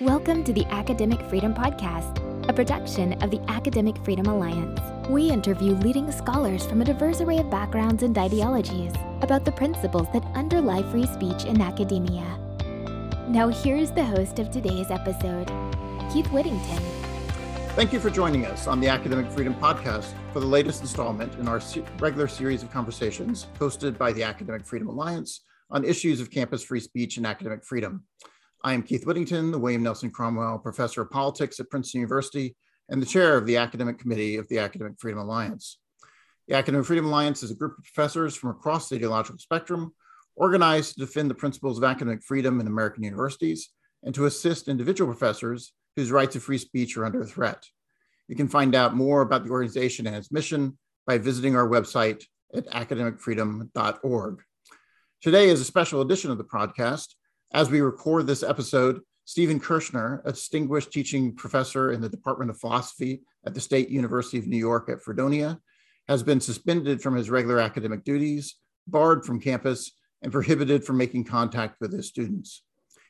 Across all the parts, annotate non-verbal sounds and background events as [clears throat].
Welcome to the Academic Freedom Podcast, a production of the Academic Freedom Alliance. We interview leading scholars from a diverse array of backgrounds and ideologies about the principles that underlie free speech in academia. Now, here's the host of today's episode, Keith Whittington. Thank you for joining us on the Academic Freedom Podcast for the latest installment in our regular series of conversations hosted by the Academic Freedom Alliance on issues of campus free speech and academic freedom. I am Keith Whittington, the William Nelson Cromwell Professor of Politics at Princeton University and the chair of the Academic Committee of the Academic Freedom Alliance. The Academic Freedom Alliance is a group of professors from across the ideological spectrum organized to defend the principles of academic freedom in American universities and to assist individual professors whose rights of free speech are under threat. You can find out more about the organization and its mission by visiting our website at academicfreedom.org. Today is a special edition of the podcast as we record this episode, Stephen Kershnar, a distinguished teaching professor in the Department of Philosophy at the State University of New York at Fredonia, has been suspended from his regular academic duties, barred from campus, and prohibited from making contact with his students.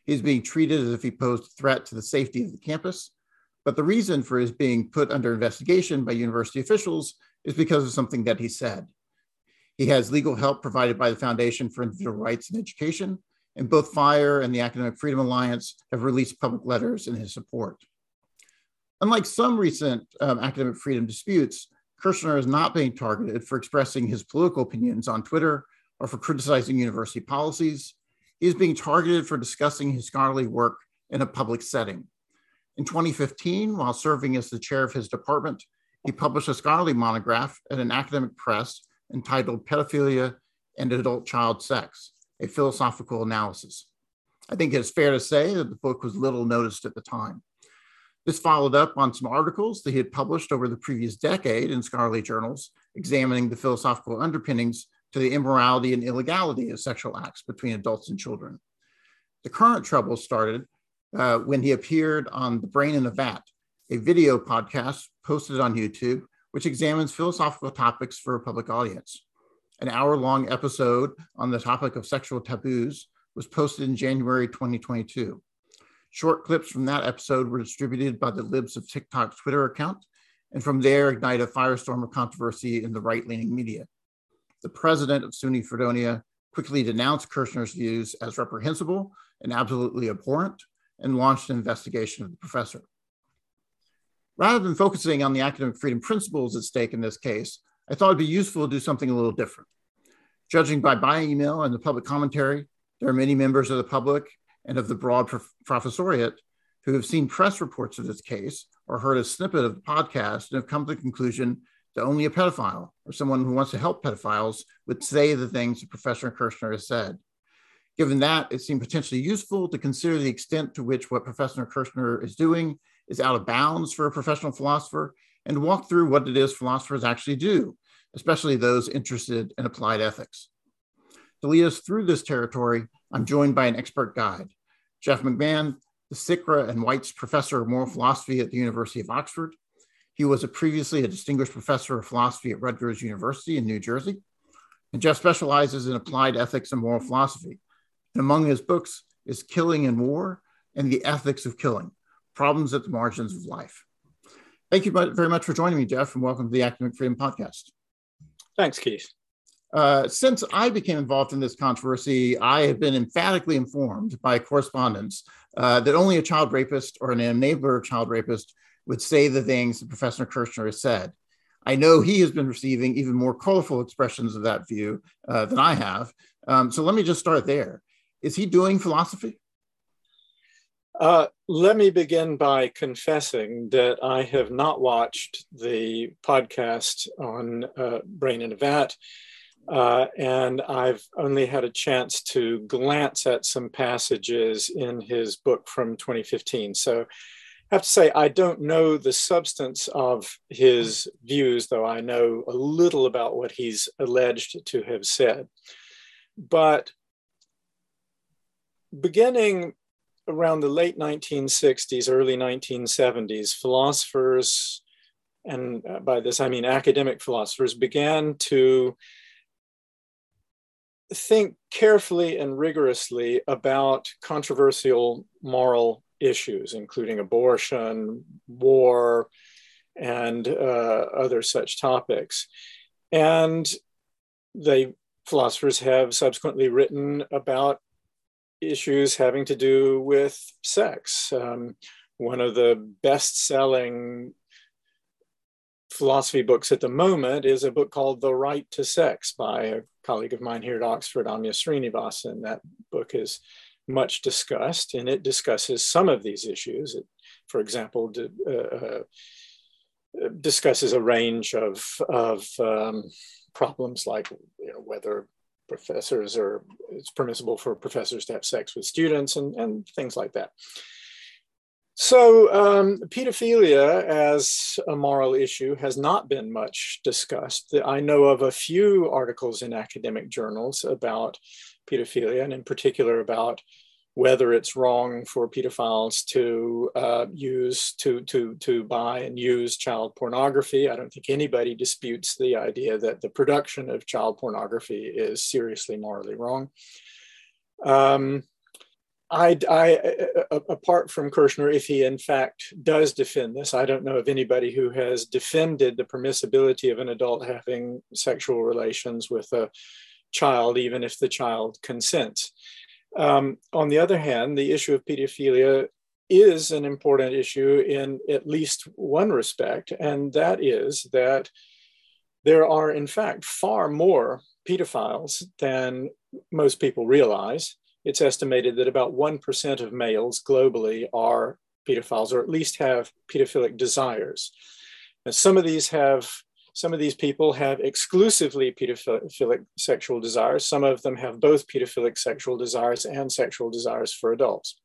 He's being treated as if he posed a threat to the safety of the campus, but the reason for his being put under investigation by university officials is because of something that he said. He has legal help provided by the Foundation for Individual Rights and Education, and both FIRE and the Academic Freedom Alliance have released public letters in his support. Unlike some recent um, academic freedom disputes, Kershnar is not being targeted for expressing his political opinions on Twitter or for criticizing university policies. He is being targeted for discussing his scholarly work in a public setting. In 2015, while serving as the chair of his department, he published a scholarly monograph at an academic press entitled Pedophilia and Adult Child Sex a philosophical analysis. I think it's fair to say that the book was little noticed at the time. This followed up on some articles that he had published over the previous decade in scholarly journals, examining the philosophical underpinnings to the immorality and illegality of sexual acts between adults and children. The current trouble started uh, when he appeared on The Brain in a Vat, a video podcast posted on YouTube, which examines philosophical topics for a public audience. An hour long episode on the topic of sexual taboos was posted in January 2022. Short clips from that episode were distributed by the Libs of TikTok Twitter account, and from there ignite a firestorm of controversy in the right leaning media. The president of SUNY Fredonia quickly denounced Kershnar's views as reprehensible and absolutely abhorrent and launched an investigation of the professor. Rather than focusing on the academic freedom principles at stake in this case, I thought it'd be useful to do something a little different. Judging by by email and the public commentary, there are many members of the public and of the broad prof- professoriate who have seen press reports of this case or heard a snippet of the podcast and have come to the conclusion that only a pedophile or someone who wants to help pedophiles would say the things that Professor Kershnar has said. Given that, it seemed potentially useful to consider the extent to which what Professor Kershnar is doing is out of bounds for a professional philosopher and walk through what it is philosophers actually do, especially those interested in applied ethics. To lead us through this territory, I'm joined by an expert guide, Jeff McMahan, the Sekyra and White's Professor of Moral Philosophy at the University of Oxford. He was a previously a distinguished professor of philosophy at Rutgers University in New Jersey. And Jeff specializes in applied ethics and moral philosophy. And among his books is Killing in War and the Ethics of Killing Problems at the Margins of Life. Thank you very much for joining me, Jeff, and welcome to the Academic Freedom Podcast. Thanks, Keith. Uh, since I became involved in this controversy, I have been emphatically informed by correspondents uh, that only a child rapist or an enabler of child rapist would say the things that Professor Kershnar has said. I know he has been receiving even more colorful expressions of that view uh, than I have. Um, so let me just start there. Is he doing philosophy? Uh, let me begin by confessing that I have not watched the podcast on uh, Brain in a Vat, uh, and I've only had a chance to glance at some passages in his book from 2015. So I have to say, I don't know the substance of his views, though I know a little about what he's alleged to have said. But beginning around the late 1960s, early 1970s, philosophers, and uh, by this I mean academic philosophers, began to think carefully and rigorously about controversial moral issues, including abortion, war, and uh, other such topics. And they philosophers have subsequently written about issues having to do with sex. Um, one of the best selling philosophy books at the moment is a book called The Right to Sex by a colleague of mine here at Oxford, Amia Srinivasan. That book is much discussed and it discusses some of these issues. It, for example, uh, uh, discusses a range of, of um, problems like you know, whether professors or it's permissible for professors to have sex with students and, and things like that. So, um, pedophilia as a moral issue has not been much discussed. I know of a few articles in academic journals about pedophilia, and in particular about whether it's wrong for pedophiles to uh, use to to to buy and use child pornography. I don't think anybody disputes the idea that the production of child pornography is seriously morally wrong. Um, I, I, apart from Kershnar, if he in fact does defend this, I don't know of anybody who has defended the permissibility of an adult having sexual relations with a child, even if the child consents. Um, on the other hand, the issue of pedophilia is an important issue in at least one respect, and that is that there are, in fact, far more pedophiles than most people realize. It's estimated that about 1% of males globally are pedophiles, or at least have pedophilic desires. And some of these have some of these people have exclusively pedophilic sexual desires. Some of them have both pedophilic sexual desires and sexual desires for adults.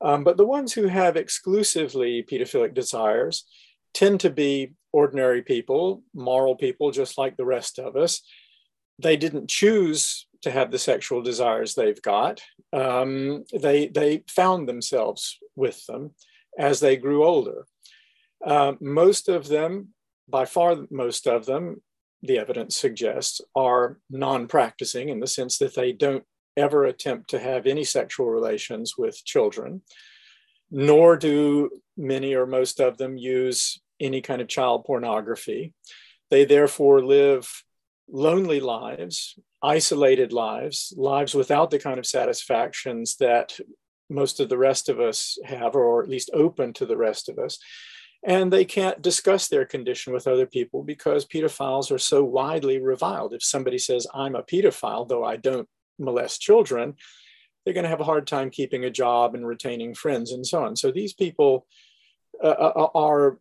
Um, but the ones who have exclusively pedophilic desires tend to be ordinary people, moral people, just like the rest of us. They didn't choose to have the sexual desires they've got. Um, they, they found themselves with them as they grew older. Uh, most of them by far most of them, the evidence suggests, are non practicing in the sense that they don't ever attempt to have any sexual relations with children, nor do many or most of them use any kind of child pornography. They therefore live lonely lives, isolated lives, lives without the kind of satisfactions that most of the rest of us have, or at least open to the rest of us and they can't discuss their condition with other people because pedophiles are so widely reviled. If somebody says, I'm a pedophile, though I don't molest children, they're going to have a hard time keeping a job and retaining friends and so on. So these people uh, uh, uh, are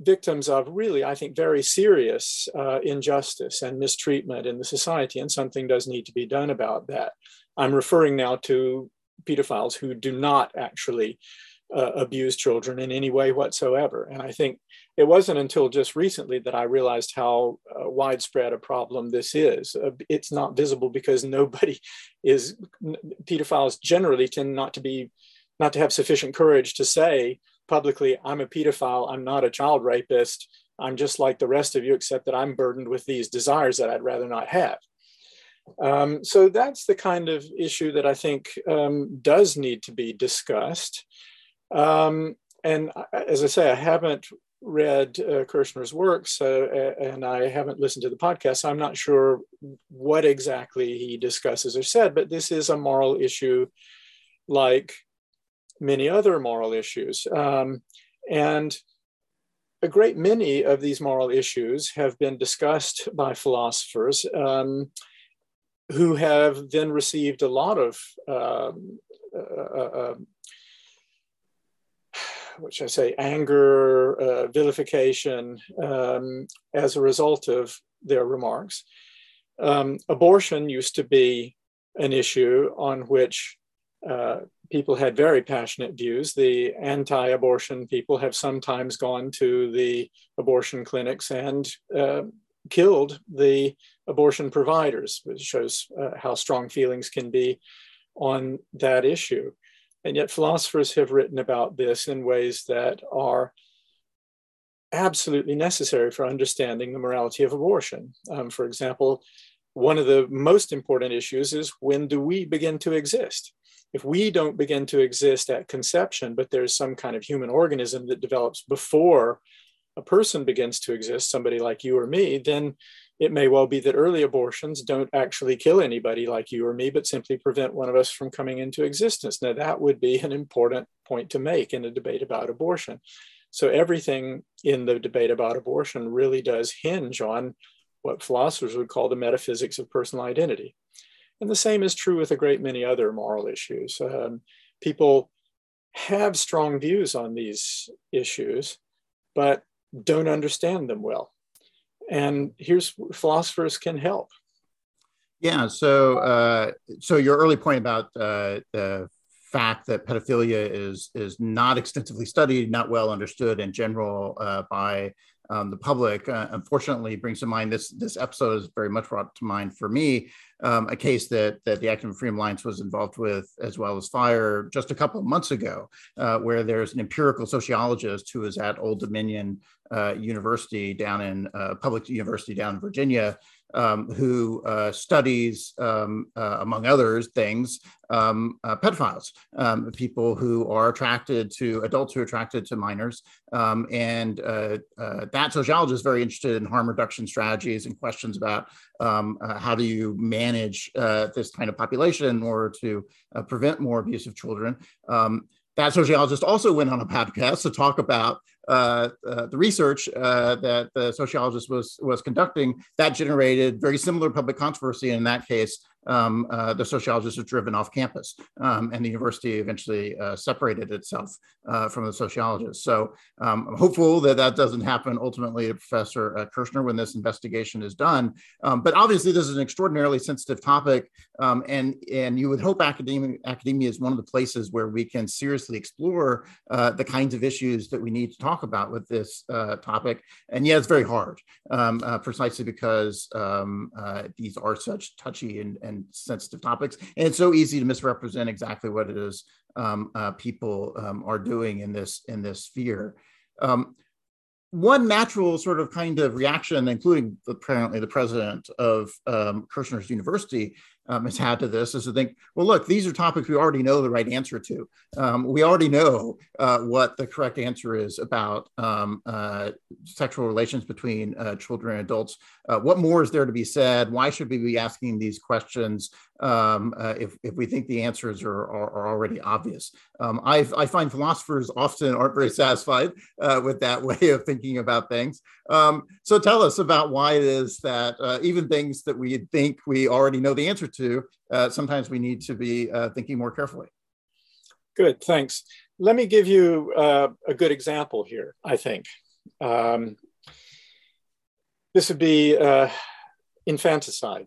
victims of really, I think, very serious uh, injustice and mistreatment in the society, and something does need to be done about that. I'm referring now to pedophiles who do not actually uh, abuse children in any way whatsoever. And I think it wasn't until just recently that I realized how uh, widespread a problem this is. Uh, it's not visible because nobody [laughs] is, pedophiles generally tend not to be, not to have sufficient courage to say publicly, I'm a pedophile, I'm not a child rapist, I'm just like the rest of you, except that I'm burdened with these desires that I'd rather not have. Um, so that's the kind of issue that I think um, does need to be discussed. Um, and as I say, I haven't read uh, Kershnar's works uh, and I haven't listened to the podcast. So I'm not sure what exactly he discusses or said, but this is a moral issue like many other moral issues. Um, and a great many of these moral issues have been discussed by philosophers um, who have then received a lot of um, uh, uh, um, what should I say, anger, uh, vilification um, as a result of their remarks. Um, abortion used to be an issue on which uh, people had very passionate views. The anti abortion people have sometimes gone to the abortion clinics and uh, killed the abortion providers, which shows uh, how strong feelings can be on that issue. And yet, philosophers have written about this in ways that are absolutely necessary for understanding the morality of abortion. Um, for example, one of the most important issues is when do we begin to exist? if we don't begin to exist at conception, but there's some kind of human organism that develops before a person begins to exist, somebody like you or me, then it may well be that early abortions don't actually kill anybody like you or me, but simply prevent one of us from coming into existence. Now, that would be an important point to make in a debate about abortion. So, everything in the debate about abortion really does hinge on what philosophers would call the metaphysics of personal identity. And the same is true with a great many other moral issues. Um, people have strong views on these issues, but don't understand them well. And here's philosophers can help. Yeah. So, uh, so your early point about uh, the fact that pedophilia is is not extensively studied, not well understood in general uh, by um, the public, uh, unfortunately, brings to mind this this episode is very much brought to mind for me um, a case that that the Academic Freedom Alliance was involved with, as well as FIRE, just a couple of months ago, uh, where there's an empirical sociologist who is at Old Dominion uh, University down in uh, public university down in Virginia, um, who uh, studies, um, uh, among other things, um, uh, pedophiles, um, people who are attracted to adults who are attracted to minors. Um, and uh, uh, that sociologist is very interested in harm reduction strategies and questions about um, uh, how do you manage this kind of population in order to prevent more abuse of children that sociologist also went on a podcast to talk about uh, uh, the research uh, that the sociologist was was conducting that generated very similar public controversy. In that case, um, uh, the sociologist was driven off campus, um, and the university eventually uh, separated itself uh, from the sociologist. So um, I'm hopeful that that doesn't happen ultimately to Professor uh, Kershnar when this investigation is done. Um, but obviously, this is an extraordinarily sensitive topic, um, and and you would hope academia academia is one of the places where we can seriously explore uh, the kinds of issues that we need to talk about with this uh, topic. And yeah, it's very hard, um, precisely because these are such touchy and, and sensitive topics. And it's so easy to misrepresent exactly what it is um, uh, people um, are doing in this in this sphere. Um, one natural sort of kind of reaction, including apparently the president of um, Kershnar's University, um, has had to this is to think, well, look, these are topics we already know the right answer to. Um, we already know uh, what the correct answer is about um, uh, sexual relations between uh, children and adults. Uh, what more is there to be said? Why should we be asking these questions um, uh, if, if we think the answers are, are, are already obvious? Um, I find philosophers often aren't very satisfied uh, with that [laughs] way of thinking about things. Um, so tell us about why it is that even things that we think we already know the answer to to, uh, sometimes we need to be uh, thinking more carefully. Good, thanks. Let me give you uh, a good example here, I think. Um, this would be uh, infanticide.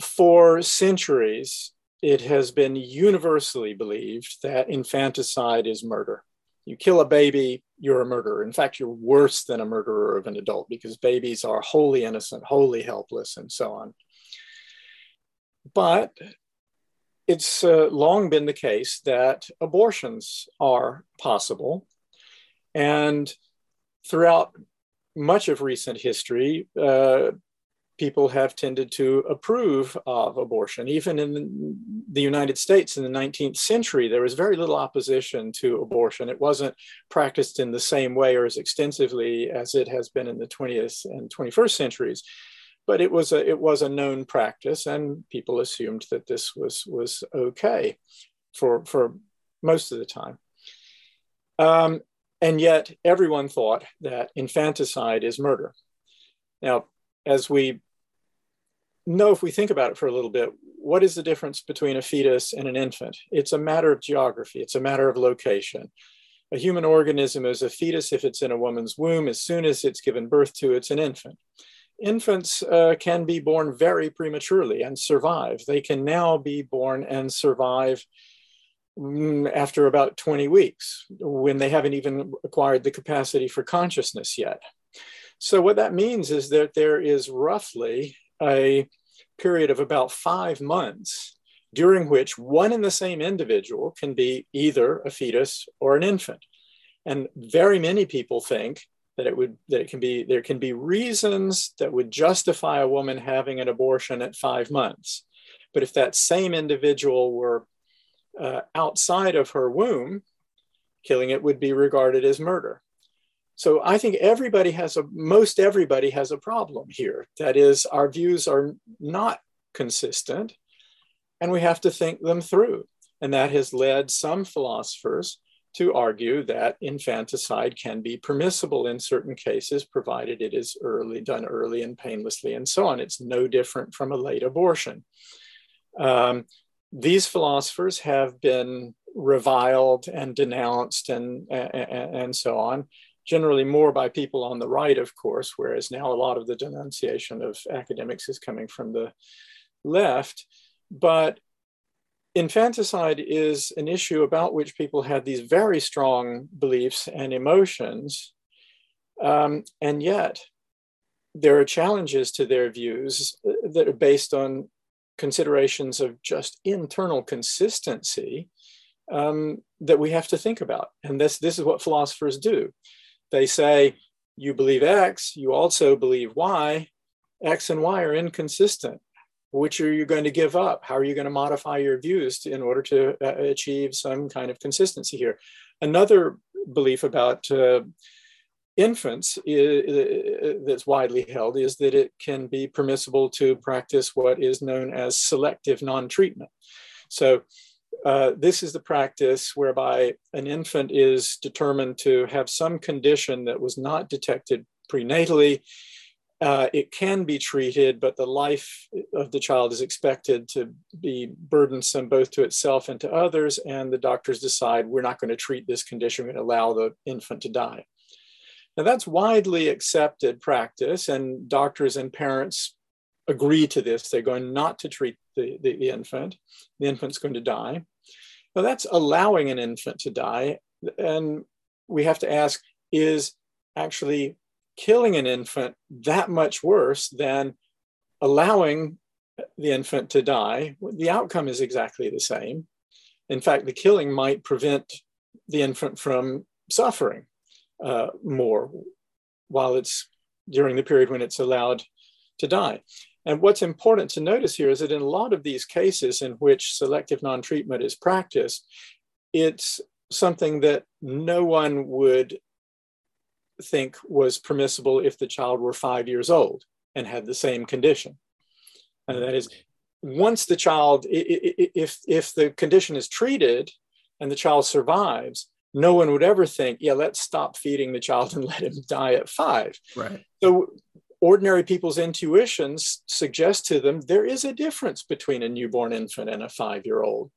For centuries, it has been universally believed that infanticide is murder. You kill a baby, you're a murderer. In fact, you're worse than a murderer of an adult because babies are wholly innocent, wholly helpless, and so on. But it's uh, long been the case that abortions are possible. And throughout much of recent history, uh, people have tended to approve of abortion. Even in the United States in the 19th century, there was very little opposition to abortion. It wasn't practiced in the same way or as extensively as it has been in the 20th and 21st centuries. But it was a, it was a known practice, and people assumed that this was, was okay for, for most of the time. Um, and yet, everyone thought that infanticide is murder. Now, as we know if we think about it for a little bit, what is the difference between a fetus and an infant? It's a matter of geography, it's a matter of location. A human organism is a fetus if it's in a woman's womb. As soon as it's given birth to, it's an infant. Infants uh, can be born very prematurely and survive. They can now be born and survive mm, after about 20 weeks when they haven't even acquired the capacity for consciousness yet. So, what that means is that there is roughly a period of about five months during which one and the same individual can be either a fetus or an infant. And very many people think that it would that it can be there can be reasons that would justify a woman having an abortion at five months. But if that same individual were uh, outside of her womb, killing it would be regarded as murder. So I think everybody has a, most everybody has a problem here. That is, our views are not consistent and we have to think them through. And that has led some philosophers to argue that infanticide can be permissible in certain cases, provided it is early, done early and painlessly, and so on. It's no different from a late abortion. Um, these philosophers have been reviled and denounced and, and, and so on, generally more by people on the right, of course, whereas now a lot of the denunciation of academics is coming from the left. But infanticide is an issue about which people had these very strong beliefs and emotions. Um, and yet, there are challenges to their views that are based on considerations of just internal consistency um, that we have to think about. And this, this is what philosophers do. They say, you believe X, you also believe Y. X and Y are inconsistent which are you going to give up? How are you going to modify your views to, in order to uh, achieve some kind of consistency here? Another belief about uh, infants is, that's widely held is that it can be permissible to practice what is known as selective non-treatment. So uh, this is the practice whereby an infant is determined to have some condition that was not detected prenatally uh, it can be treated, but the life of the child is expected to be burdensome both to itself and to others. And the doctors decide we're not going to treat this condition, we're going to allow the infant to die. Now, that's widely accepted practice, and doctors and parents agree to this. They're going not to treat the, the, the infant, the infant's going to die. Now, that's allowing an infant to die. And we have to ask is actually killing an infant that much worse than allowing the infant to die, the outcome is exactly the same. In fact, the killing might prevent the infant from suffering uh, more while it's during the period when it's allowed to die. And what's important to notice here is that in a lot of these cases in which selective non treatment is practiced, it's something that no one would think was permissible if the child were five years old and had the same condition. And that is, once the child, if, if the condition is treated and the child survives, no one would ever think, yeah, let's stop feeding the child and let him die at five. Right. So ordinary people's intuitions suggest to them there is a difference between a newborn infant and a five year old.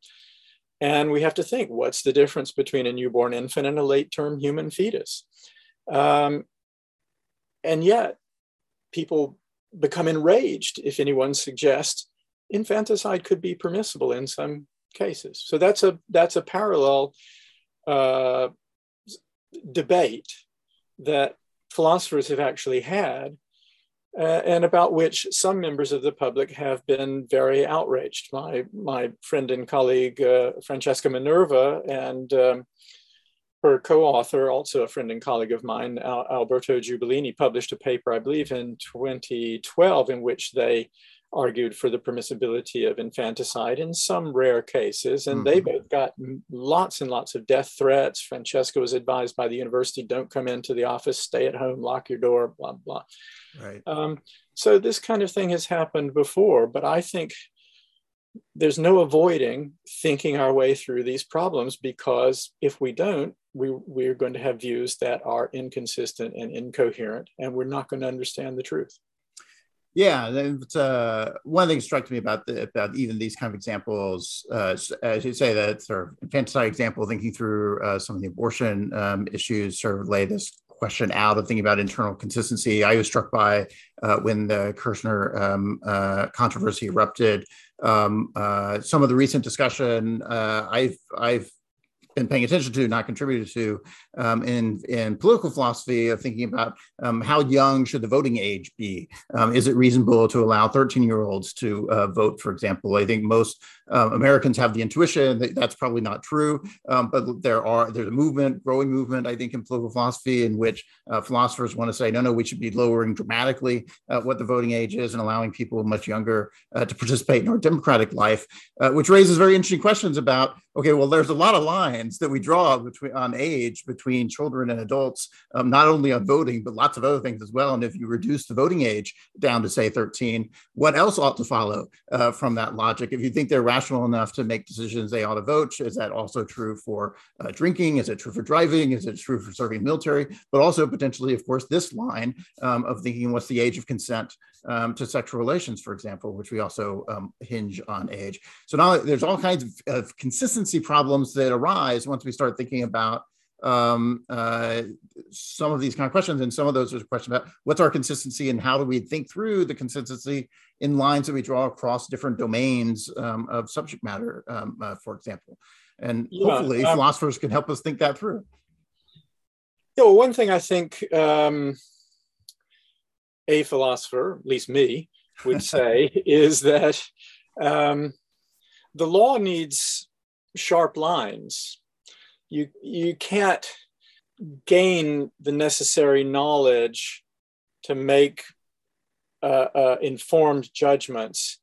And we have to think what's the difference between a newborn infant and a late term human fetus? Um, and yet, people become enraged if anyone suggests infanticide could be permissible in some cases. So that's a that's a parallel uh, debate that philosophers have actually had, uh, and about which some members of the public have been very outraged. My my friend and colleague uh, Francesca Minerva and um, her co-author, also a friend and colleague of mine, Al- Alberto Giubilini, published a paper, I believe, in 2012, in which they argued for the permissibility of infanticide in some rare cases. And mm-hmm. they both got lots and lots of death threats. Francesca was advised by the university don't come into the office, stay at home, lock your door, blah, blah. Right. Um, so this kind of thing has happened before, but I think there's no avoiding thinking our way through these problems because if we don't, we, we're going to have views that are inconsistent and incoherent, and we're not going to understand the truth. Yeah, uh, one thing struck me about the, about even these kind of examples, uh, as you say, that sort of infanticide example, thinking through uh, some of the abortion um, issues, sort of lay this question out of thinking about internal consistency. I was struck by uh, when the Kershnar um, uh, controversy erupted. Um, uh, some of the recent discussion, uh, I've I've been paying attention to, not contributed to, um, in in political philosophy of thinking about um, how young should the voting age be? Um, is it reasonable to allow 13 year olds to uh, vote, for example? I think most uh, Americans have the intuition that that's probably not true, um, but there are there's a movement, growing movement, I think, in political philosophy in which uh, philosophers want to say, no, no, we should be lowering dramatically uh, what the voting age is and allowing people much younger uh, to participate in our democratic life, uh, which raises very interesting questions about okay, well, there's a lot of lines that we draw between on age between children and adults, um, not only on voting, but lots of other things as well. And if you reduce the voting age down to say 13, what else ought to follow uh, from that logic? If you think they're rational enough to make decisions, they ought to vote. Is that also true for uh, drinking? Is it true for driving? Is it true for serving military? But also potentially, of course, this line um, of thinking what's the age of consent um, to sexual relations, for example, which we also um, hinge on age. So now there's all kinds of, of, consistency problems that arise once we start thinking about um, uh, some of these kind of questions. And some of those are question about what's our consistency and how do we think through the consistency in lines that we draw across different domains um, of subject matter, um, uh, for example. And yeah, hopefully um, philosophers can help us think that through. Yeah, well, one thing I think um, a philosopher, at least me, would [laughs] say is that um, the law needs sharp lines. You, you can't gain the necessary knowledge to make uh, uh, informed judgments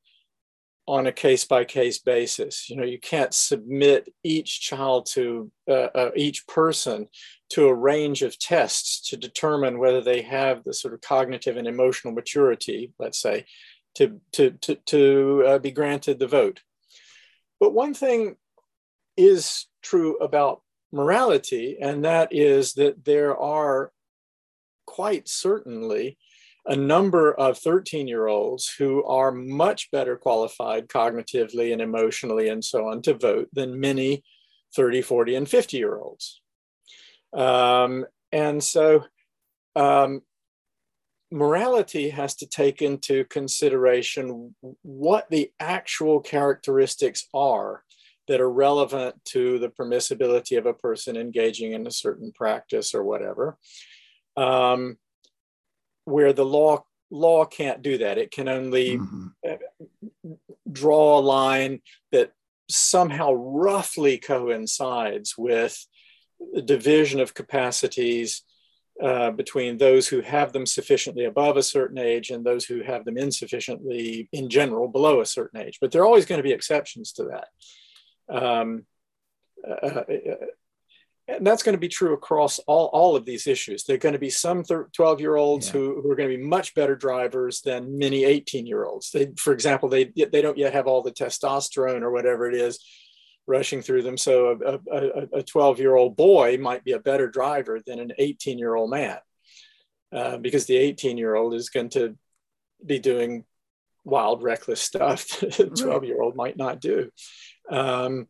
on a case by case basis. You know, you can't submit each child to uh, uh, each person to a range of tests to determine whether they have the sort of cognitive and emotional maturity, let's say, to, to, to, to uh, be granted the vote. But one thing is true about morality, and that is that there are quite certainly a number of 13 year olds who are much better qualified cognitively and emotionally and so on to vote than many 30, 40, and 50 year olds. Um, and so um, morality has to take into consideration what the actual characteristics are that are relevant to the permissibility of a person engaging in a certain practice or whatever. Um, where the law law can't do that. It can only mm-hmm. draw a line that somehow roughly coincides with the division of capacities uh, between those who have them sufficiently above a certain age and those who have them insufficiently, in general, below a certain age. But there are always going to be exceptions to that. Um, uh, uh and that's going to be true across all, all of these issues. There are going to be some 12 year olds yeah. who, who are going to be much better drivers than many 18 year olds. They, for example, they, they don't yet have all the testosterone or whatever it is rushing through them. So a 12 year old boy might be a better driver than an 18 year old man uh, because the 18 year old is going to be doing wild, reckless stuff [laughs] that a 12 year old might not do. Um,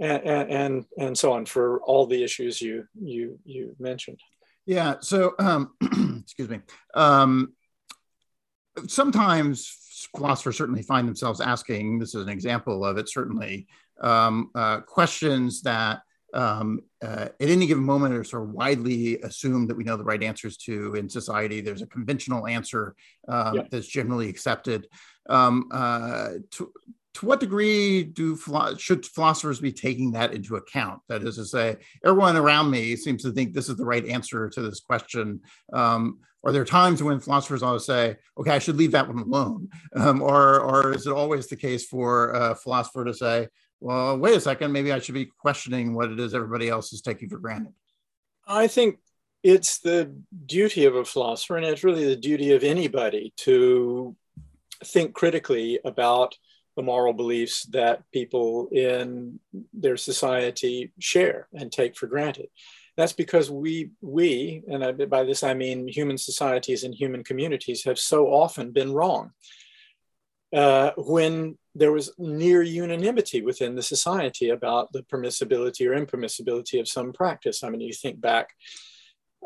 and, and and so on for all the issues you you you mentioned. Yeah. So, um, [clears throat] excuse me. Um, sometimes philosophers certainly find themselves asking. This is an example of it. Certainly, um, uh, questions that um, uh, at any given moment are sort of widely assumed that we know the right answers to in society. There's a conventional answer um, yeah. that's generally accepted. Um, uh, to, to what degree do should philosophers be taking that into account? That is to say, everyone around me seems to think this is the right answer to this question. Um, are there times when philosophers to say, "Okay, I should leave that one alone," um, or or is it always the case for a philosopher to say, "Well, wait a second, maybe I should be questioning what it is everybody else is taking for granted"? I think it's the duty of a philosopher, and it's really the duty of anybody to think critically about the moral beliefs that people in their society share and take for granted. That's because we, we, and by this I mean human societies and human communities, have so often been wrong. Uh, when there was near unanimity within the society about the permissibility or impermissibility of some practice. I mean, you think back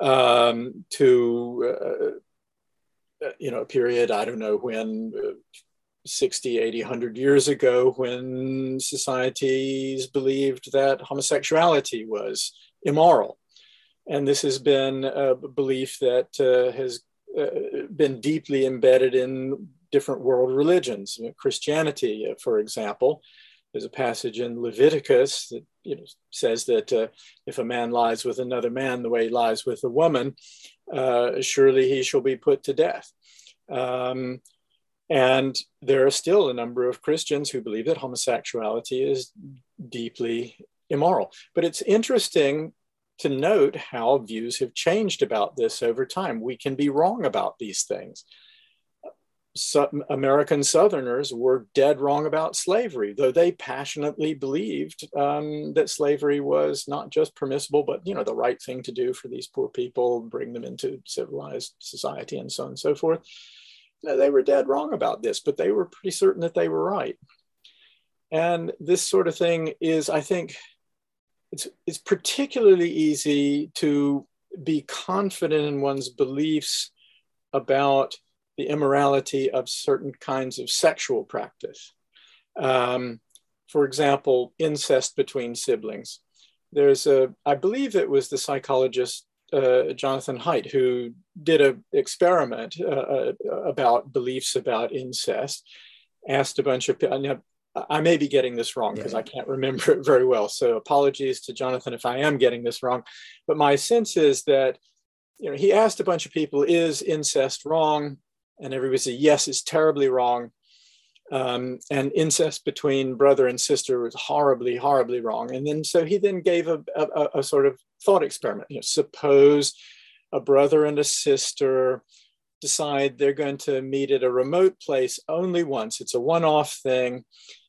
um, to, uh, uh you know, a period, I don't know when, uh, 60, 80, 100 years ago when societies believed that homosexuality was immoral. And this has been a belief that uh, has uh, been deeply embedded in different world religions. Christianity, uh, for example, there's a passage in Leviticus that you know, says that uh, if a man lies with another man the way he lies with a woman, uh, surely he shall be put to death. Um, and there are still a number of Christians who believe that homosexuality is deeply immoral. But it's interesting to note how views have changed about this over time. We can be wrong about these things. So American Southerners were dead wrong about slavery, though they passionately believed um, that slavery was not just permissible, but you know the right thing to do for these poor people, bring them into civilized society, and so on and so forth they were dead wrong about this, but they were pretty certain that they were right. And this sort of thing is, I think, it's, it's particularly easy to be confident in one's beliefs about the immorality of certain kinds of sexual practice. Um, for example, incest between siblings. There's a, I believe it was the psychologist uh, Jonathan Haidt, who did an experiment uh, uh, about beliefs about incest, asked a bunch of people. I may be getting this wrong because yeah. I can't remember it very well. So apologies to Jonathan if I am getting this wrong. But my sense is that you know he asked a bunch of people, "Is incest wrong?" And everybody said, "Yes, it's terribly wrong." Um, and incest between brother and sister was horribly, horribly wrong. And then so he then gave a, a, a sort of thought experiment. You know, suppose a brother and a sister decide they're going to meet at a remote place only once. It's a one-off thing.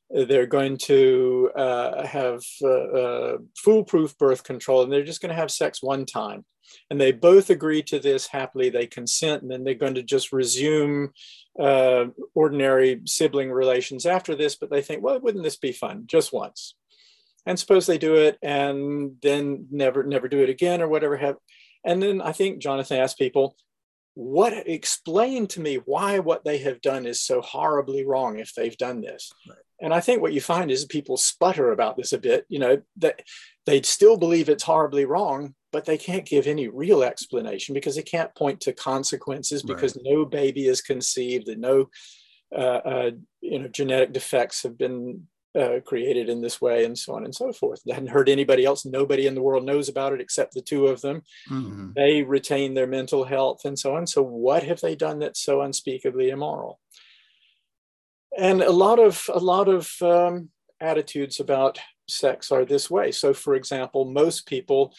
They're going to uh, have uh, uh, foolproof birth control, and they're just going to have sex one time. And they both agree to this happily. They consent, and then they're going to just resume uh, ordinary sibling relations after this. But they think, well, wouldn't this be fun? Just once and suppose they do it and then never never do it again or whatever have and then i think jonathan asked people what explain to me why what they have done is so horribly wrong if they've done this right. and i think what you find is people sputter about this a bit you know that they still believe it's horribly wrong but they can't give any real explanation because they can't point to consequences because right. no baby is conceived and no uh, uh, you know genetic defects have been uh, created in this way and so on and so forth. They hadn't heard anybody else. Nobody in the world knows about it except the two of them. Mm-hmm. They retain their mental health and so on. So what have they done that's so unspeakably immoral? And a lot of a lot of um, attitudes about sex are this way. So, for example, most people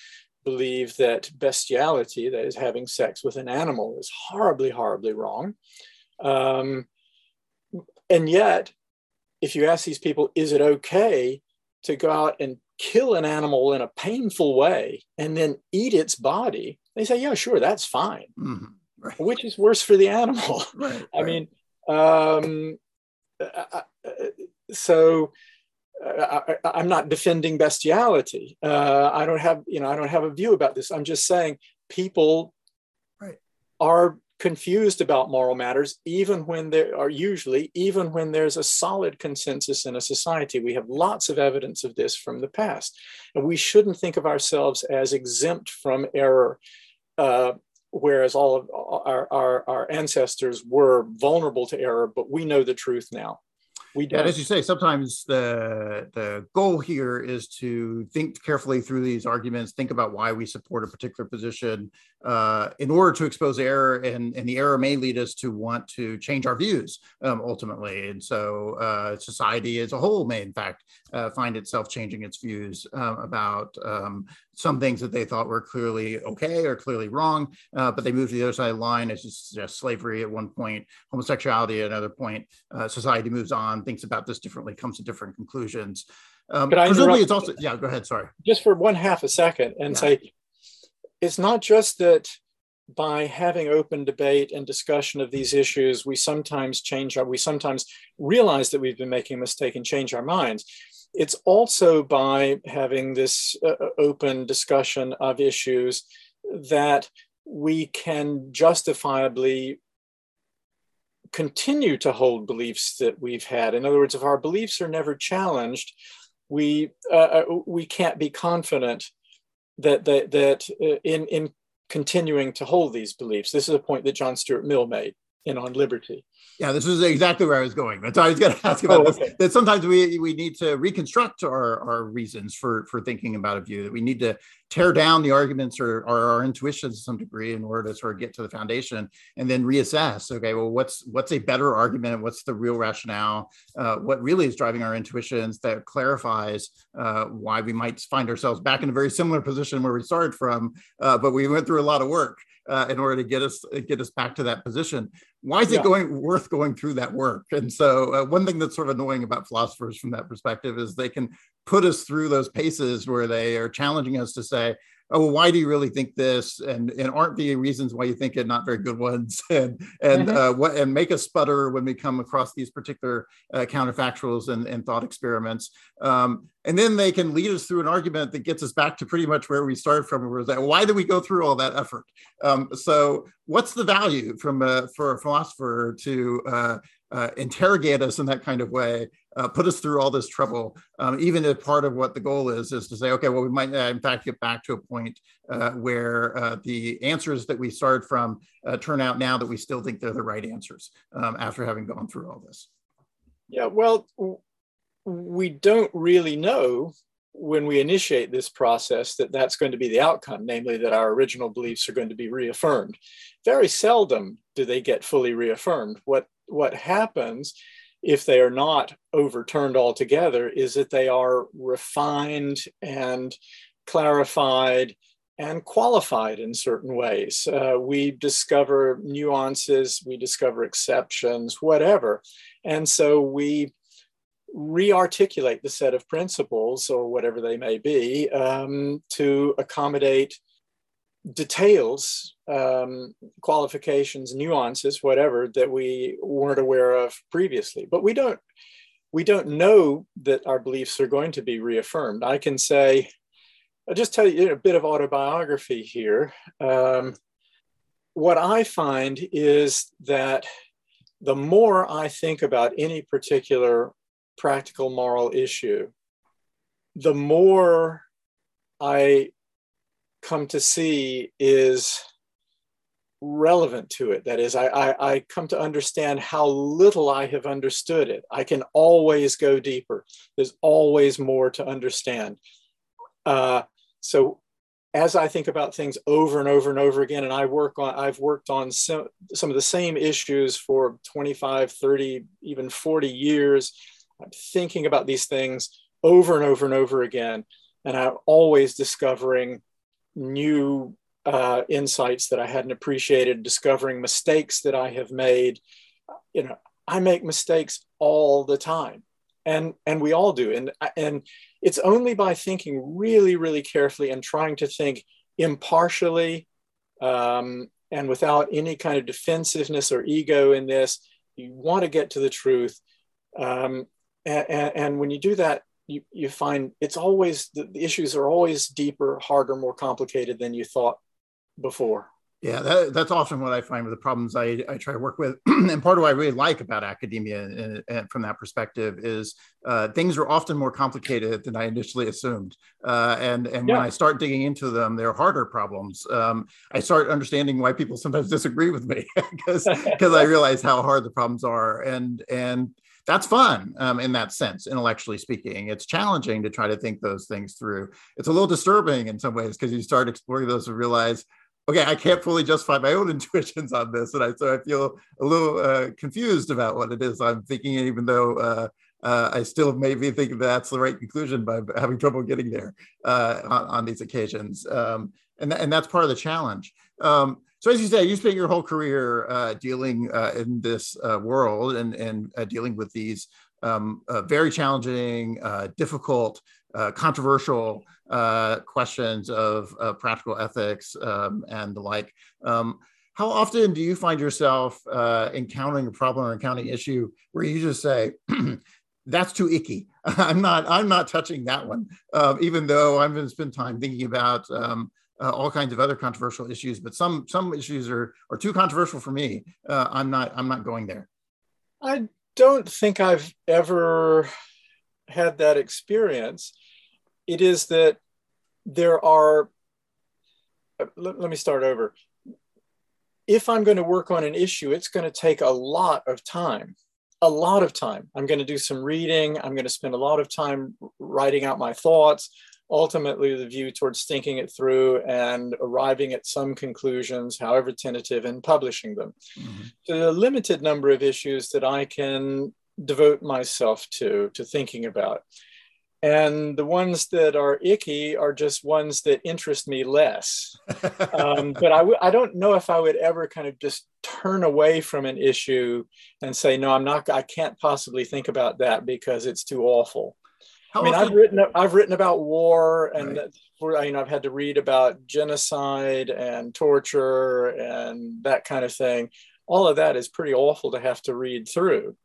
believe that bestiality, that is having sex with an animal, is horribly, horribly wrong. Um, and yet if you ask these people, is it okay to go out and kill an animal in a painful way and then eat its body? They say, yeah, sure, that's fine. Mm-hmm. Right. Which is worse for the animal? Right, [laughs] I right. mean, um, uh, uh, so uh, I, am not defending bestiality. Uh, I don't have, you know, I don't have a view about this. I'm just saying people are confused about moral matters, even when there are usually, even when there's a solid consensus in a society. We have lots of evidence of this from the past. And we shouldn't think of ourselves as exempt from error. Uh, whereas all of our, our, our ancestors were vulnerable to error, but we know the truth now we don't. as you say, sometimes the the goal here is to think carefully through these arguments, think about why we support a particular position uh, in order to expose error, and, and the error may lead us to want to change our views um, ultimately. And so uh, society as a whole may, in fact, uh, find itself changing its views um, about um, some things that they thought were clearly okay or clearly wrong, uh, but they moved to the other side of the line, as you suggest, slavery at one point, homosexuality at another point. Uh, society moves on, thinks about this differently, comes to different conclusions. Um, presumably, it's also yeah. Go ahead. Sorry. Just for one half a second, and yeah. say it's not just that by having open debate and discussion of these issues, we sometimes change our, we sometimes realize that we've been making a mistake and change our minds it's also by having this uh, uh, open discussion of issues that we can justifiably continue to hold beliefs that we've had. In other words, if our beliefs are never challenged, we uh, uh we can't be confident that that that uh, in in continuing to hold these beliefs. This is a point that John Stuart Mill made in On Liberty. Yeah, this is exactly where I was going. That's why I was going to ask about oh, okay. this. That sometimes we we need to reconstruct our our reasons for for thinking about a view. That we need to tear down the arguments or, or our intuitions to some degree in order to sort of get to the foundation and then reassess. Okay, well, what's what's a better argument? What's the real rationale? Uh, what really is driving our intuitions that clarifies uh, why we might find ourselves back in a very similar position where we started from, uh, but we went through a lot of work uh, in order to get us get us back to that position. Why is yeah. it going worth going through that work? And so, uh, one thing that's sort of annoying about philosophers from that perspective is they can put us through those paces where they are challenging us to say, oh well, why do you really think this? And and aren't the reasons why you think it not very good ones? [laughs] And and mm-hmm. uh, what and make us sputter when we come across these particular uh, counterfactuals and, and thought experiments. Um, and then they can lead us through an argument that gets us back to pretty much where we started from where that why did we go through all that effort? Um, so what's the value from a, for a philosopher to uh, uh, interrogate us in that kind of way, uh, put us through all this trouble, um, even if part of what the goal is, is to say, okay, well, we might uh, in fact get back to a point uh, where uh, the answers that we started from uh, turn out now that we still think they're the right answers um, after having gone through all this. Yeah, well, we don't really know when we initiate this process that that's going to be the outcome, namely that our original beliefs are going to be reaffirmed. Very seldom do they get fully reaffirmed. What what happens if they are not overturned altogether is that they are refined and clarified and qualified in certain ways. Uh, we discover nuances, we discover exceptions, whatever. And so we re-articulate the set of principles or whatever they may be um, to accommodate details, um, qualifications, nuances, whatever that we weren't aware of previously. But we don't we don't know that our beliefs are going to be reaffirmed. I can say, I'll just tell you a bit of autobiography here. Um, what I find is that the more I think about any particular practical moral issue, the more I come to see is relevant to it. That is, I, I, I, come to understand how little I have understood it. I can always go deeper. There's always more to understand. Uh, so as I think about things over and over and over again, and I work on, I've worked on some, some of the same issues for 25, 30, even 40 years. I'm thinking about these things over and over and over again. And I'm always discovering new uh, insights that I hadn't appreciated, discovering mistakes that I have made. You know, I make mistakes all the time, and and we all do. And and it's only by thinking really, really carefully and trying to think impartially um, and without any kind of defensiveness or ego in this. You want to get to the truth, um, and, and when you do that, you, you find it's always the, the issues are always deeper, harder, more complicated than you thought before. Yeah, that, that's often what I find with the problems I, I try to work with. [clears throat] and part of what I really like about academia and, and from that perspective is uh, things are often more complicated than I initially assumed. Uh, and and yeah. when I start digging into them, they're harder problems. Um, I start understanding why people sometimes [laughs] disagree with me [laughs] because because I [laughs] realize how hard the problems are. And and that's fun um, in that sense, intellectually speaking. It's challenging to try to think those things through. It's a little disturbing in some ways because you start exploring those and realize, okay, I can't fully justify my own [laughs] intuitions on this, and I so I feel a little uh, confused about what it is I'm thinking, even though. Uh, uh, I still maybe think that's the right conclusion, but having trouble getting there uh, on, on, these occasions, um, and, th- and that's part of the challenge. Um, so as you say, you spent your whole career uh, dealing uh, in this uh, world and, and uh, dealing with these um, uh, very challenging, uh, difficult, controversial questions of practical ethics um, and the like. Um, how often do you find yourself encountering a problem or encountering issue where you just say, [clears throat] that's too icky. [laughs] I'm not. I'm not touching that one. even though I'm going to spend time thinking about um, uh, all kinds of other controversial issues, but some some issues are are too controversial for me. Uh, I'm not I'm not going there. I don't think I've ever had that experience. It is that there are, uh, let, let me start over. If I'm going to work on an issue, it's going to take a lot of time a lot of time. I'm going to do some reading. I'm going to spend a lot of time writing out my thoughts. Ultimately, the view towards thinking it through and arriving at some conclusions, however tentative, and publishing them. Mm-hmm. So, a limited number of issues that I can devote myself to, to thinking about. And the ones that are icky are just ones that interest me less. [laughs] um, but I w- I don't know if I would ever kind of just turn away from an issue and say, no, I'm not, I can't possibly think about that because it's too awful. How I mean, often? I've written, I've written about war and right. you know, I've had to read about genocide and torture and that kind of thing. All of that is pretty awful to have to read through.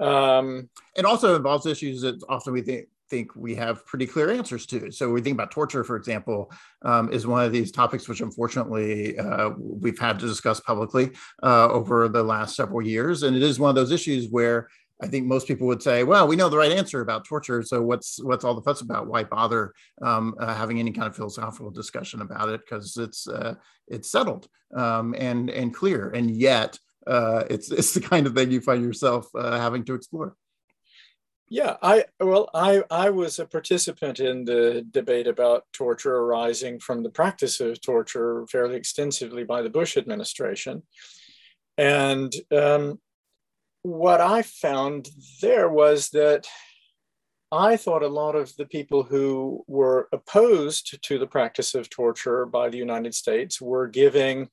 Um, it also involves issues that often we think think we have pretty clear answers to. So we think about torture, for example, um, is one of these topics which unfortunately uh, we've had to discuss publicly uh, over the last several years, and it is one of those issues where I think most people would say, "Well, we know the right answer about torture, so what's what's all the fuss about? Why bother um, uh, having any kind of philosophical discussion about it? Because it's uh, it's settled um, and and clear, and yet." Uh, it's [laughs] it's the kind of thing you find yourself uh, having to explore. Yeah, I well, I I was a participant in the debate about torture arising from the practice of torture fairly extensively by the Bush administration, and um, what I found there was that I thought a lot of the people who were opposed to the practice of torture by the United States were giving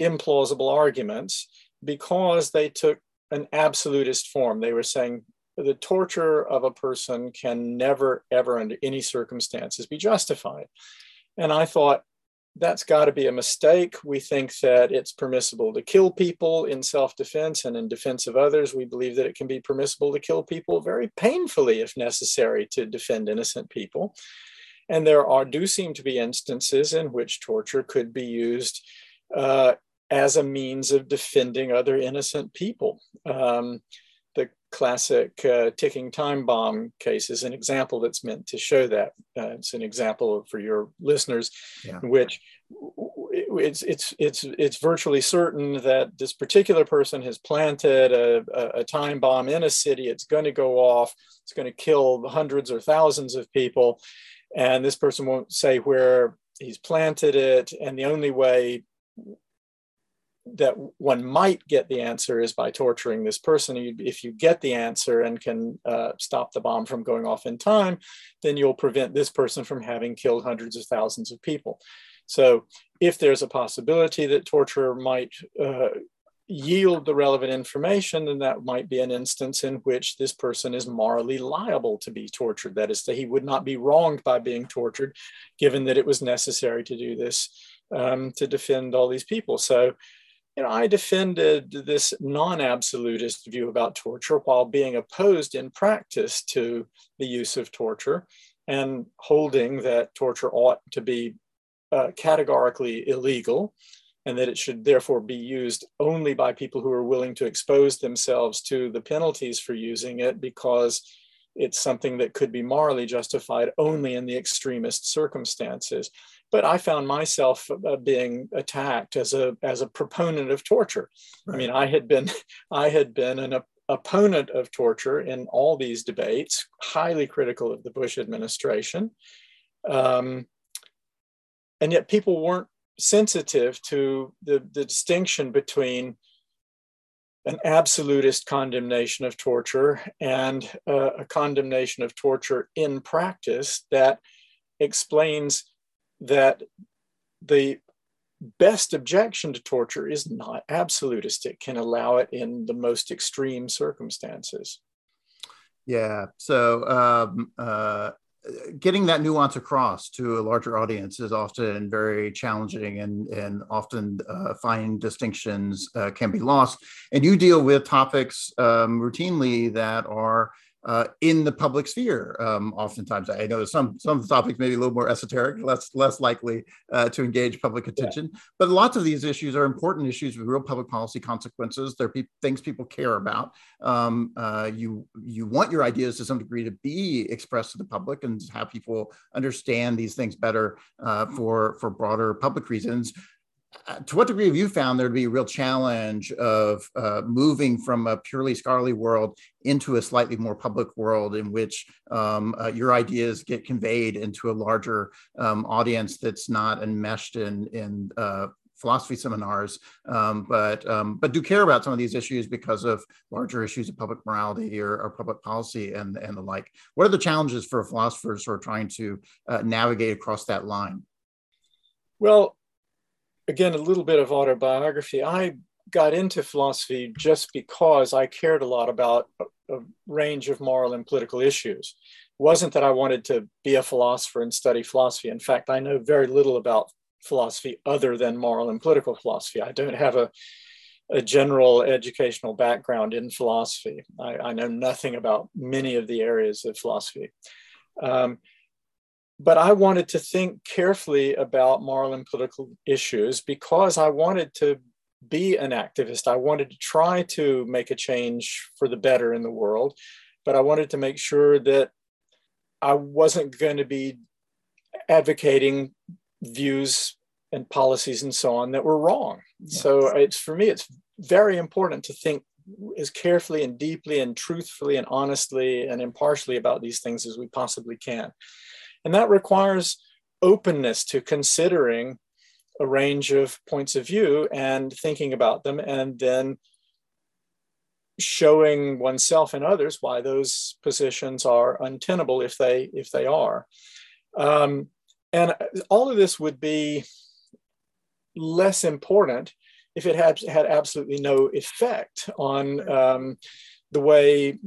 implausible arguments because they took an absolutist form. They were saying the torture of a person can never, ever, under any circumstances, be justified. And I thought, that's got to be a mistake. We think that it's permissible to kill people in self defense and in defense of others. We believe that it can be permissible to kill people very painfully if necessary to defend innocent people. And there are do seem to be instances in which torture could be used uh, as a means of defending other innocent people. Um, classic uh, ticking time bomb case is an example that's meant to show that. Uh, it's an example for your listeners, yeah. which it's it's it's it's virtually certain that this particular person has planted a, a time bomb in a city. It's going to go off. It's going to kill hundreds or thousands of people, and this person won't say where he's planted it. And the only way that one might get the answer is by torturing this person. If you get the answer and can uh, stop the bomb from going off in time, then you'll prevent this person from having killed hundreds of thousands of people. So, if there's a possibility that torture might uh, yield the relevant information, then that might be an instance in which this person is morally liable to be tortured. That is, that he would not be wronged by being tortured, given that it was necessary to do this um, to defend all these people. So, know, I defended this non absolutist view about torture while being opposed in practice to the use of torture and holding that torture ought to be uh, categorically illegal and that it should therefore be used only by people who are willing to expose themselves to the penalties for using it because it's something that could be morally justified only in the extremist circumstances but I found myself uh, being attacked as a as a proponent of torture. Right. I mean, I had been [laughs] I had been an op- opponent of torture in all these debates, highly critical of the Bush administration, um, and yet people weren't sensitive to the, the distinction between an absolutist condemnation of torture and uh, a condemnation of torture in practice that explains that the best objection to torture is not absolutist. It can allow it in the most extreme circumstances. Yeah. So, um, uh, getting that nuance across to a larger audience is often very challenging and, and often uh, fine distinctions uh, can be lost. And you deal with topics um, routinely that are uh, in the public sphere. Um, oftentimes, I know some some of the topics may be a little more esoteric, less less likely uh, to engage public attention. Yeah. But lots of these issues are important issues with real public policy consequences. They're pe- things people care about. Um, uh, you you want your ideas to some degree to be expressed to the public and have people understand these things better uh, for for broader public reasons. Uh, to what degree have you found there to be a real challenge of uh, moving from a purely scholarly world into a slightly more public world in which um, uh, your ideas get conveyed into a larger um, audience that's not enmeshed in, in uh, philosophy seminars, um, but um, but do care about some of these issues because of larger issues of public morality or, or, public policy and and the like. What are the challenges for philosophers who are trying to uh, navigate across that line? Well, again, a little bit of autobiography. I got into philosophy just because I cared a lot about a, a range of moral and political issues. It wasn't that I wanted to be a philosopher and study philosophy. In fact, I know very little about philosophy other than moral and political philosophy. I don't have a, a general educational background in philosophy. I, I, know nothing about many of the areas of philosophy. Um, but I wanted to think carefully about moral and political issues because I wanted to be an activist. I wanted to try to make a change for the better in the world, but I wanted to make sure that I wasn't going to be advocating views and policies and so on that were wrong. Yes. So it's for me, it's very important to think as carefully and deeply and truthfully and honestly and impartially about these things as we possibly can. And that requires openness to considering a range of points of view and thinking about them and then showing oneself and others why those positions are untenable if they if they are. Um, and all of this would be less important if it had had absolutely no effect on um, the way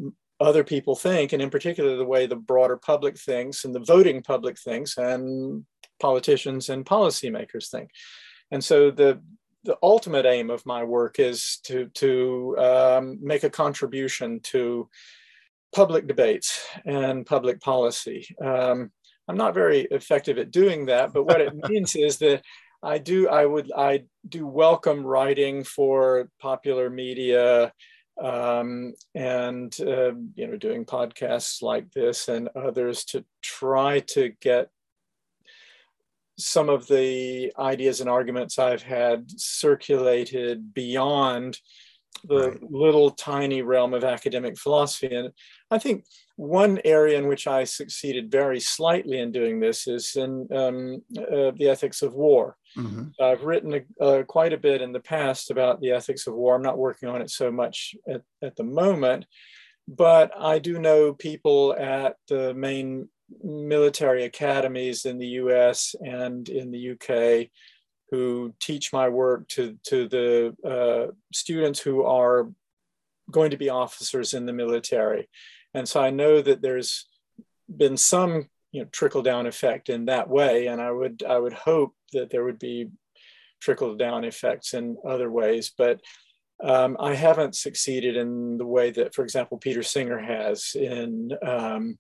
other people think, and in particular, the way the broader public thinks and the voting public thinks, and politicians and policymakers think. And so the the ultimate aim of my work is to to um, make a contribution to public debates and public policy. Um, I'm not very effective at doing that, but what it [laughs] means is that I do I would I do welcome writing for popular media um, and uh, you know doing podcasts like this and others to try to get some of the ideas and arguments I've had circulated beyond the right. little tiny realm of academic philosophy. And I think one area in which I succeeded very slightly in doing this is in um, uh, the ethics of war. Mm-hmm. I've written a, uh, quite a bit in the past about the ethics of war. I'm not working on it so much at, at the moment, but I do know people at the main military academies in the US and in the UK who teach my work to, to the uh, students who are going to be officers in the military. And so I know that there's been some you know, trickle down effect in that way. And I would, I would hope that there would be trickle down effects in other ways. But um, I haven't succeeded in the way that, for example, Peter Singer has in um,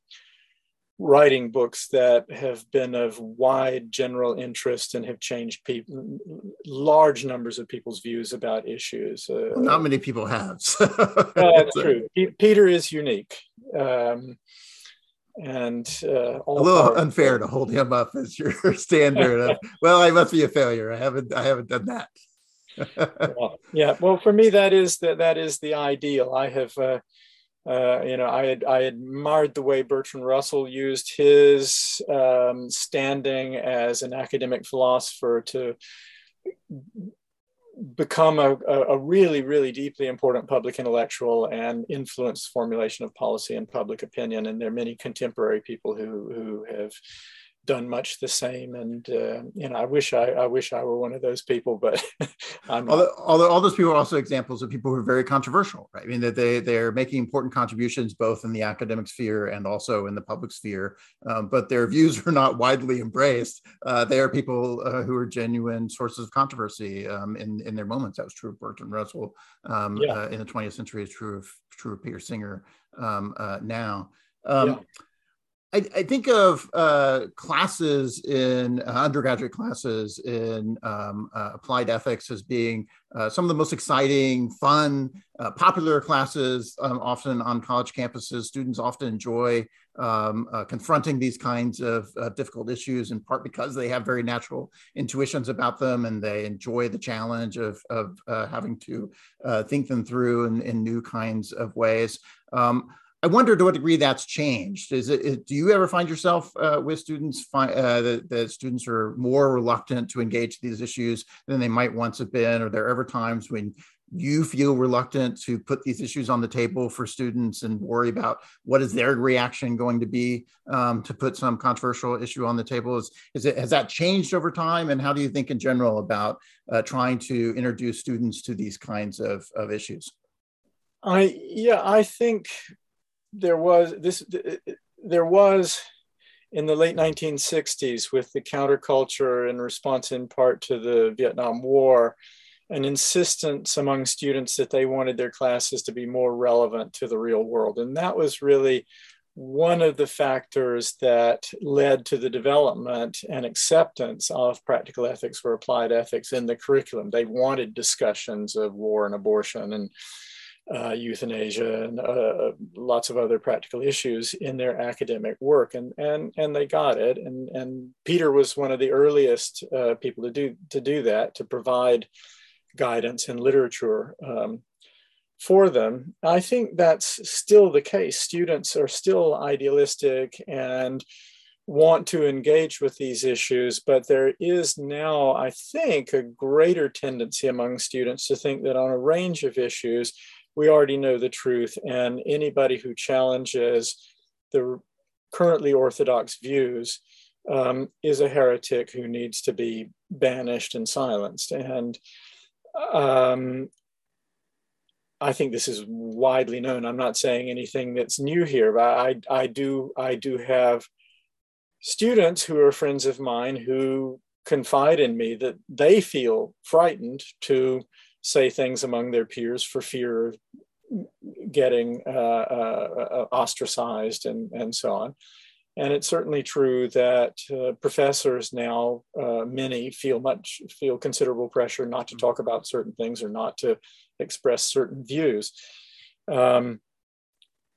writing books that have been of wide general interest and have changed people, large numbers of people's views about issues. Uh, well, not many people have. So. [laughs] that's [laughs] true. P- Peter is unique. Um, and uh, a little unfair to hold him up as your [laughs] standard of, well i must be a failure i haven't i haven't done that well, yeah well for me that is that that is the ideal i have uh, uh, you know, I had I admired the way Bertrand Russell used his um, standing as an academic philosopher to become a, a really, really deeply important public intellectual and influence formulation of policy and public opinion. And there are many contemporary people who who have done much the same. And uh, you know, I wish I, I wish I were one of those people, but [laughs] I'm although, although all those people are also examples of people who are very controversial, right? I mean that they they're making important contributions both in the academic sphere and also in the public sphere, um, but their views are not widely embraced. Uh, they are people uh, who are genuine sources of controversy um, in in their moments. That was true of Bertrand Russell um, yeah. Uh, in the 20th century. It's true of true of Peter Singer um, uh, now. Um, yeah. I, I think of uh, classes in uh, undergraduate classes in um, uh, applied ethics as being uh, some of the most exciting, fun, uh, popular classes, um, often on college campuses. Students often enjoy um, confronting these kinds of difficult issues, in part because they have very natural intuitions about them and they enjoy the challenge of, of having to think them through in, in, new kinds of ways. Um, I wonder to what degree that's changed. Is it? Is, do you ever find yourself uh, with students uh, that, that students are more reluctant to engage these issues than they might once have been? Are there ever times when you feel reluctant to put these issues on the table for students and worry about what is their reaction going to be um, to put some controversial issue on the table? Is, is it has that changed over time? And how do you think in general about uh, trying to introduce students to these kinds of, of issues? I yeah, I think there was this there was in the late 1960s with the counterculture in response in part to the Vietnam War an insistence among students that they wanted their classes to be more relevant to the real world and that was really one of the factors that led to the development and acceptance of practical ethics or applied ethics in the curriculum. They wanted discussions of war and abortion and uh, euthanasia and uh, lots of other practical issues in their academic work, and and and they got it. And and Peter was one of the earliest uh, people to do to do that to provide guidance and literature um, for them. I think that's still the case. Students are still idealistic and want to engage with these issues, but there is now, I think, a greater tendency among students to think that on a range of issues, we already know the truth. And anybody who challenges the currently orthodox views um, is a heretic who needs to be banished and silenced. And um, I think this is widely known. I'm not saying anything that's new here, but I, I do I do have students who are friends of mine who confide in me that they feel frightened to say things among their peers for fear of getting uh, uh, uh, ostracized and, and so on. And it's certainly true that uh, professors now, uh, many feel much feel considerable pressure not to talk about certain things or not to express certain views. Um,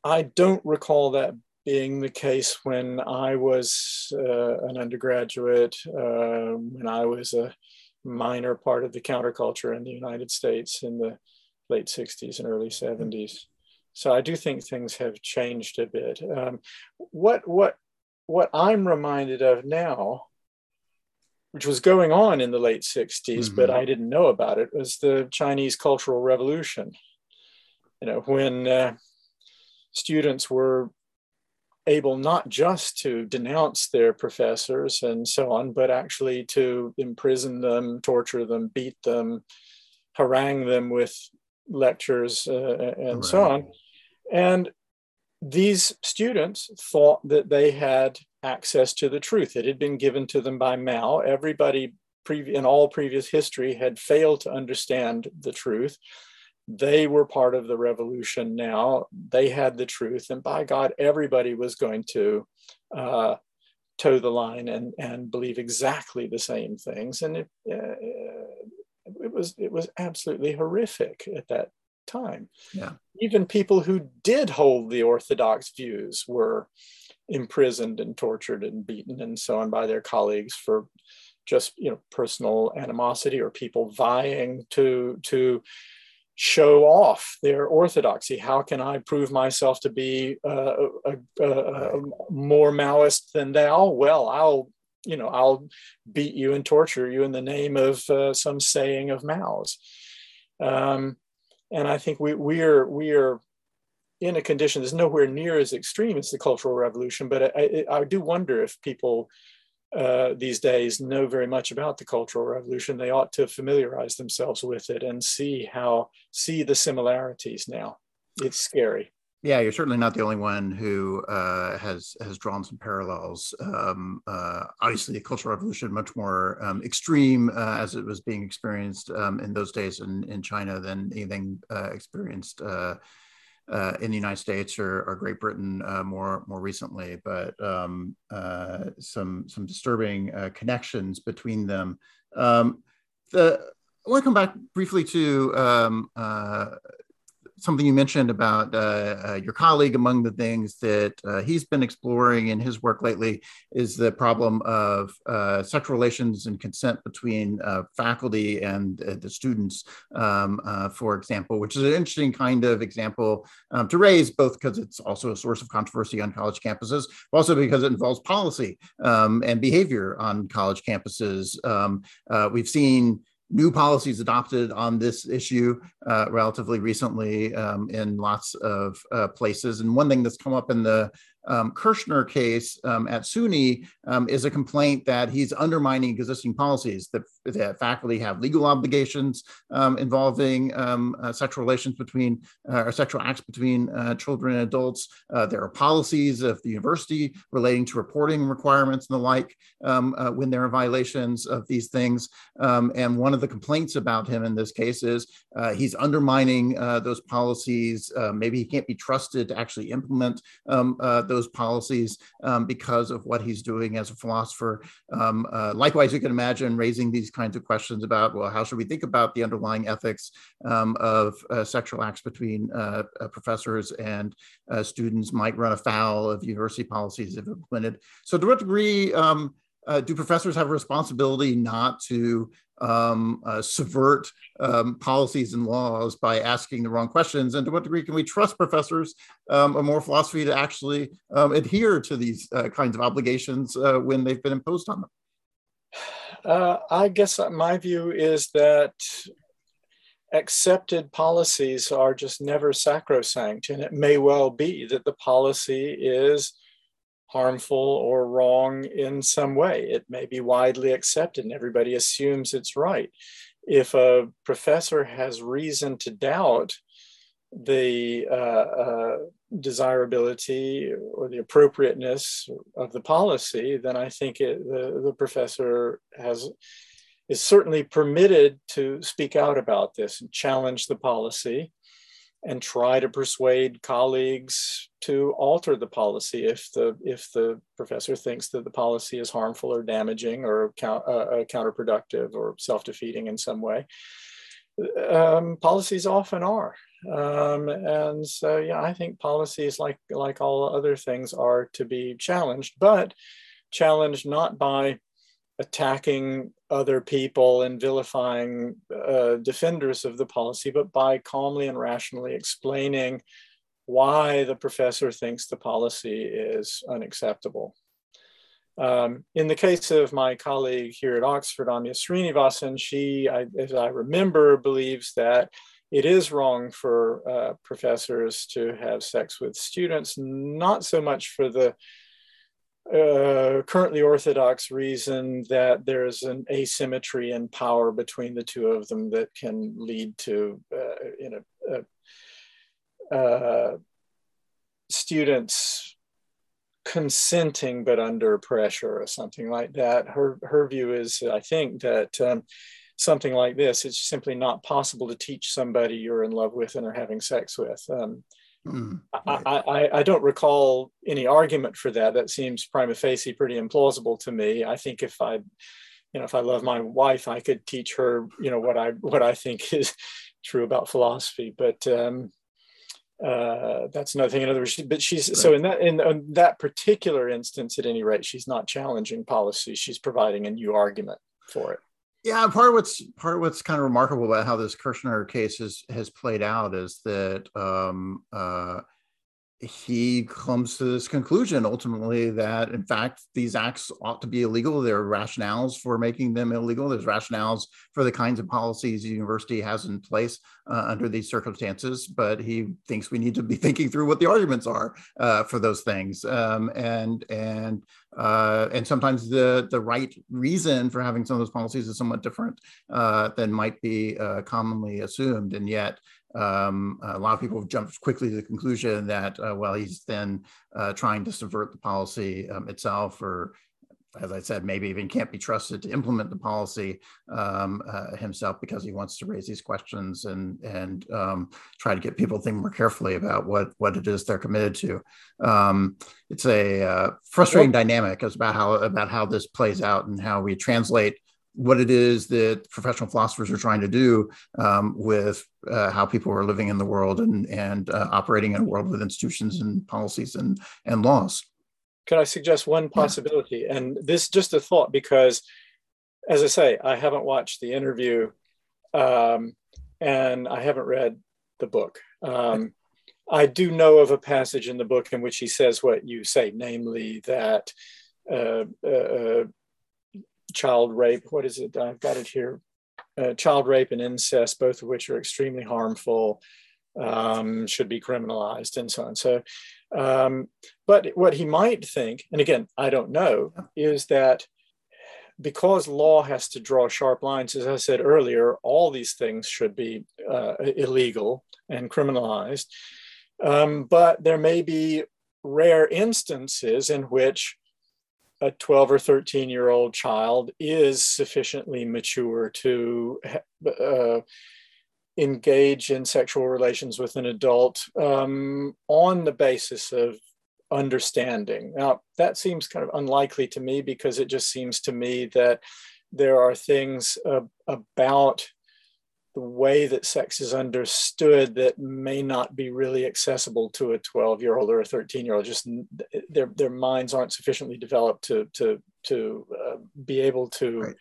I don't recall that being the case when I was uh, an undergraduate, when I was a minor part of the counterculture in the United States in the late 60s and early 70s. So I do think things have changed a bit. Um, what what what I'm reminded of now, which was going on in the late 60s, mm-hmm. but I didn't know about it, was the Chinese Cultural Revolution. You know, when uh, students were able not just to denounce their professors and so on, but actually to imprison them, torture them, beat them, harangue them with lectures uh, and right. so on. And these students thought that they had access to the truth. It had been given to them by Mao. Everybody in all previous history had failed to understand the truth they were part of the revolution now. They had the truth. And by God, everybody was going to uh, toe the line and, and believe exactly the same things. And it, uh, it, was, it was absolutely horrific at that time. Yeah. Even people who did hold the orthodox views were imprisoned and tortured and beaten and so on by their colleagues for just you know personal animosity or people vying to to show off their orthodoxy. How can I prove myself to be uh, a, a, a, more Maoist than thou? Well, I'll, you know, I'll beat you and torture you in the name of uh, some saying of Mao's. Um, and I think we we are we are in a condition that's nowhere near as extreme as the Cultural Revolution, but I, I, I do wonder if people uh, these days know very much about the Cultural Revolution, they ought to familiarize themselves with it and see how see the similarities now. It's scary. Yeah, you're certainly not the only one who uh, has has drawn some parallels. Um, uh, obviously, the Cultural Revolution much more um, extreme uh, as it was being experienced um, in those days in, in China than anything uh, experienced uh, uh, in the United States or, or Great Britain more more recently. But um, some some disturbing connections between them. Um, the I want to come back briefly to um, something you mentioned about uh, uh, your colleague. Among the things that uh, he's been exploring in his work lately is the problem of uh, sexual relations and consent between uh, faculty and uh, the students, um, for example, which is an interesting kind of example um, to raise, both because it's also a source of controversy on college campuses, but also because it involves policy um, and behavior on college campuses. Um, we've seen new policies adopted on this issue uh, relatively recently um, in lots of uh, places. And one thing that's come up in the um, Kershnar case um, at SUNY um, is a complaint that he's undermining existing policies, that, that faculty have legal obligations um, involving um, uh, sexual relations between, uh, or sexual acts between uh, children and adults. Uh, there are policies of the university relating to reporting requirements and the like um, uh, when there are violations of these things. and one of the complaints about him in this case is uh, he's undermining those policies. maybe he can't be trusted to actually implement those those policies um, because of what he's doing as a philosopher. Um, uh, likewise, you can imagine raising these kinds of questions about, well, how should we think about the underlying ethics um, of uh, sexual acts between uh, uh professors and uh, students might run afoul of university policies if implemented. So to what degree um, uh, do professors have a responsibility not to um, uh, subvert um, policies and laws by asking the wrong questions? And to what degree can we trust professors um, or more philosophy to actually um, adhere to these uh, kinds of obligations uh, when they've been imposed on them? Uh, I guess my view is that accepted policies are just never sacrosanct, and it may well be that the policy is harmful or wrong in some way. It may be widely accepted and everybody assumes it's right. If a professor has reason to doubt the uh, uh, desirability or the appropriateness of the policy, then I think it, the, the professor has is certainly permitted to speak out about this and challenge the policy and try to persuade colleagues to alter the policy if the if the professor thinks that the policy is harmful or damaging or count, uh, uh, counterproductive or self-defeating in some way. Um, policies often are, um, and so yeah, I think policies like like all other things are to be challenged, but challenged not by attacking other people and vilifying uh, defenders of the policy, but by calmly and rationally explaining why the professor thinks the policy is unacceptable. Um, in the case of my colleague here at Oxford, Amia Srinivasan, she, I, as I remember, believes that it is wrong for uh, professors to have sex with students, not so much for the uh, currently orthodox reason that there is an asymmetry in power between the two of them that can lead to uh, you know uh, uh students consenting but under pressure or something like that. Her her view is i think that um, something like this it's simply not possible to teach somebody you're in love with and are having sex with. Um, Mm, right. I, I, I, don't recall any argument for that. That seems prima facie pretty implausible to me. I think if I, you know, if I love my wife, I could teach her, you know, what I what I think [laughs] is true about philosophy. But um, uh, that's another thing. In other words, but she's right. so in that in, in that particular instance, at any rate, she's not challenging policy. She's providing a new argument for it. Yeah, part of what's part of what's kind of remarkable about how this Kershnar case has has played out is that um, uh, he comes to this conclusion ultimately that in fact these acts ought to be illegal. There are rationales for making them illegal. There's rationales for the kinds of policies the university has in place uh, under these circumstances but he thinks we need to be [laughs] thinking through what the arguments are uh, for those things. Um, and and uh, and sometimes the the right reason for having some of those policies is somewhat different uh, than might be uh, commonly assumed. And yet um, a lot of people have jumped quickly to the conclusion that, uh, well, he's then uh, trying to subvert the policy um, itself, or as I said, maybe even can't be trusted to implement the policy um, uh, himself because he wants to raise these questions and and um, try to get people to think more carefully about what what it is they're committed to. Um, it's a uh, frustrating yep. dynamic as about how about how this plays out and how we translate what it is that professional philosophers are trying to do um, with uh, how people are living in the world and, and uh, operating in a world with institutions and policies and, and laws. Can I suggest one possibility? Yeah. And this just a thought because, as I say, I haven't watched the interview um, and I haven't read the book. Um, I do know of a passage in the book in which he says what you say, namely that uh, uh, uh child rape. What is it? I've got it here. Uh, child rape and incest, both of which are extremely harmful, um, should be criminalized and so on. So, um, but what he might think, and again, I don't know, is that because law has to draw sharp lines, as I said earlier, all these things should be uh, illegal and criminalized. Um, but there may be rare instances in which a 12 or 13 year old child is sufficiently mature to uh, engage in sexual relations with an adult um, on the basis of understanding. Now, that seems kind of unlikely to me because it just seems to me that there are things uh, about the way that sex is understood that may not be really accessible to a 12 year old or a 13 year old just their, their minds aren't sufficiently developed to to to uh, be able to right.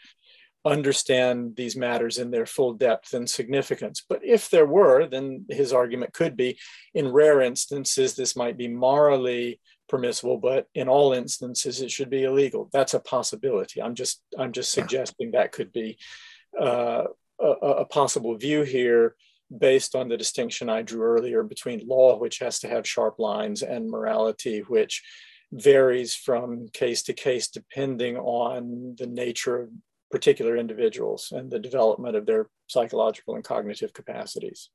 understand these matters in their full depth and significance. But if there were then his argument could be in rare instances this might be morally permissible but in all instances it should be illegal. That's a possibility. I'm just i'm just suggesting that could be uh, a, a possible view here based on the distinction I drew earlier between law, which has to have sharp lines, and morality, which varies from case to case depending on the nature of particular individuals and the development of their psychological and cognitive capacities.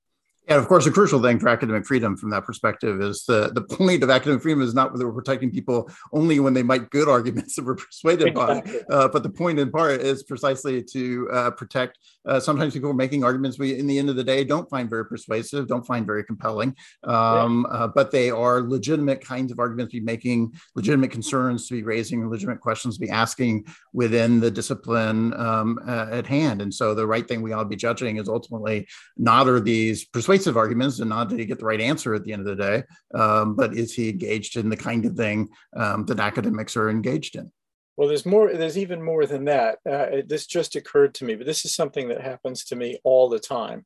And of course, a crucial thing for academic freedom from that perspective is the, the point of academic freedom is not whether we're protecting people only when they make good arguments [laughs] that we're persuaded exactly. by, uh, but the point in part is precisely to uh, protect. Uh, sometimes people are making arguments we, in the end of the day, don't find very persuasive, don't find very compelling, um, yeah. Uh, but they are legitimate kinds of arguments to be making, legitimate concerns to be raising, legitimate questions to be asking within the discipline um, uh, at hand. And so the right thing we ought to be judging is ultimately not are these persuasive persuasive arguments and not did he get the right answer at the end of the day, um, but is he engaged in the kind of thing um, that academics are engaged in? Well, there's more. There's even more than that. Uh, this just occurred to me, but this is something that happens to me all the time.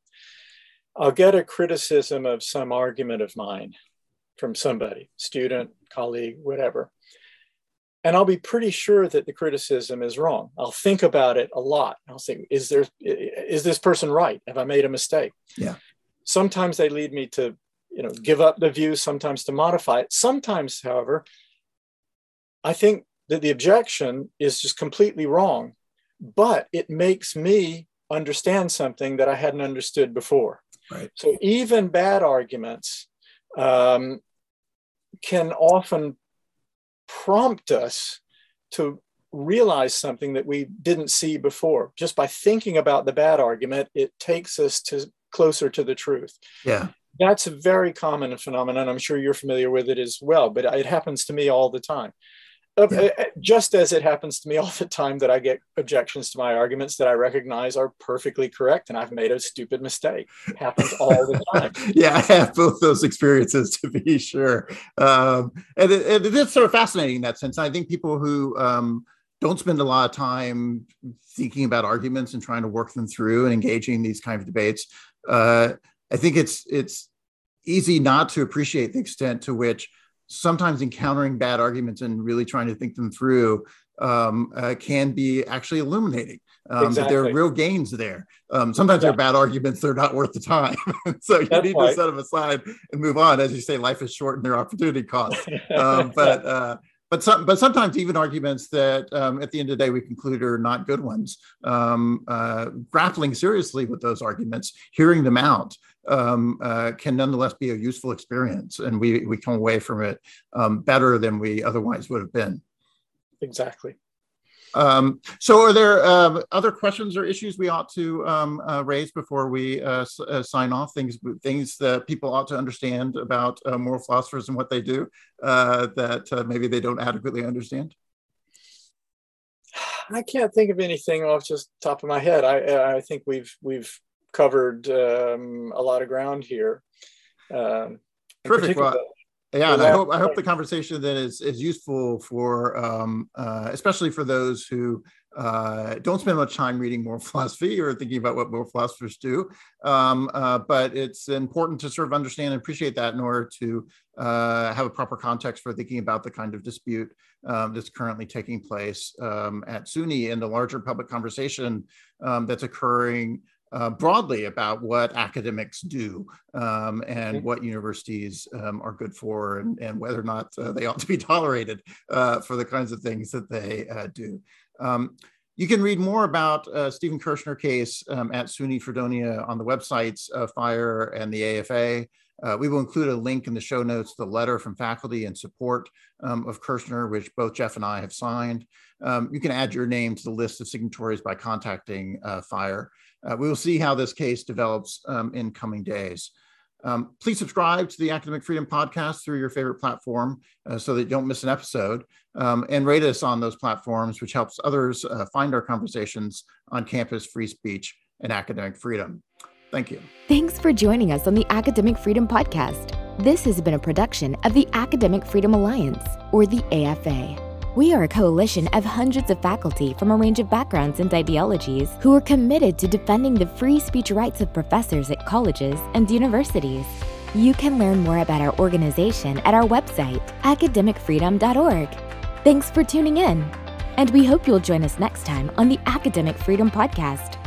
I'll get a criticism of some argument of mine from somebody, student, colleague, whatever. And I'll be pretty sure that the criticism is wrong. I'll think about it a lot. I'll think, is there is this person right? Have I made a mistake? Yeah sometimes they lead me to you know give up the view sometimes to modify it. Sometimes however i think that the objection is just completely wrong but it makes me understand something that i hadn't understood before. Right. So even bad arguments um, can often prompt us to realize something that we didn't see before. Just by thinking about the bad argument it takes us to closer to the truth. Yeah. That's a very common phenomenon. I'm sure you're familiar with it as well, but it happens to me all the time. Yeah. Uh, just as it happens to me all the time that I get objections to my arguments that I recognize are perfectly correct and I've made a stupid mistake. It happens all the time. [laughs] yeah, I have both those experiences to be sure. Um, and, it, it is sort of fascinating in that sense. I think people who um, don't spend a lot of time thinking about arguments and trying to work them through and engaging in these kind of debates uh, I think it's it's easy not to appreciate the extent to which sometimes encountering bad arguments and really trying to think them through um, uh, can be actually illuminating. Um, exactly. There are real gains there. Um, sometimes yeah. they're bad arguments; they're not worth the time. [laughs] so you That's need right. to set them aside and move on. As you say, life is short and there are opportunity costs. [laughs] Um, but uh, but some, but sometimes even arguments that um, at the end of the day we conclude are not good ones. Um, uh, grappling seriously with those arguments, hearing them out, um, uh, can nonetheless be a useful experience, and we we come away from it um, better than we otherwise would have been. Exactly. Um, so, are there uh, other questions or issues we ought to um, uh, raise before we uh, uh, sign off? Things things that people ought to understand about uh, moral philosophers and what they do uh, that maybe they don't adequately understand. I can't think of anything off just top of my head. I I think we've we've covered um, a lot of ground here. Um, Perfect. Well, yeah, and I hope I hope the conversation then is is useful for um, uh, especially for those who uh, don't spend much time reading moral [laughs] philosophy or thinking about what moral philosophers do. Um, uh, but it's important to sort of understand and appreciate that in order to uh, have a proper context for thinking about the kind of dispute um, that's currently taking place um, at SUNY and the larger public conversation um, that's occurring uh, broadly about what academics do um, and what universities um, are good for and, and whether or not uh, they [laughs] ought to be tolerated uh, for the kinds of things that they uh, do. Um, you can read more about uh, Stephen Kershnar case um, at SUNY Fredonia on the websites of FIRE and the AFA. Uh, we will include a link in the show notes to the letter from faculty in support um, of Kershnar, which both Jeff and I have signed. Um, you can add your name to the list of signatories by contacting uh, FIRE. Uh, we will see how this case develops um, in coming days. Um, please subscribe to the Academic Freedom Podcast through your favorite platform uh, so that you don't miss an episode um, and rate us on those platforms, which helps others uh, find our conversations on campus free speech and academic freedom. Thank you. Thanks for joining us on the Academic Freedom Podcast. This has been a production of the Academic Freedom Alliance, or the AFA. We are a coalition of hundreds of faculty from a range of backgrounds and ideologies who are committed to defending the free speech rights of professors at colleges and universities. You can learn more about our organization at our website, academicfreedom.org. Thanks for tuning in, and we hope you'll join us next time on the Academic Freedom Podcast.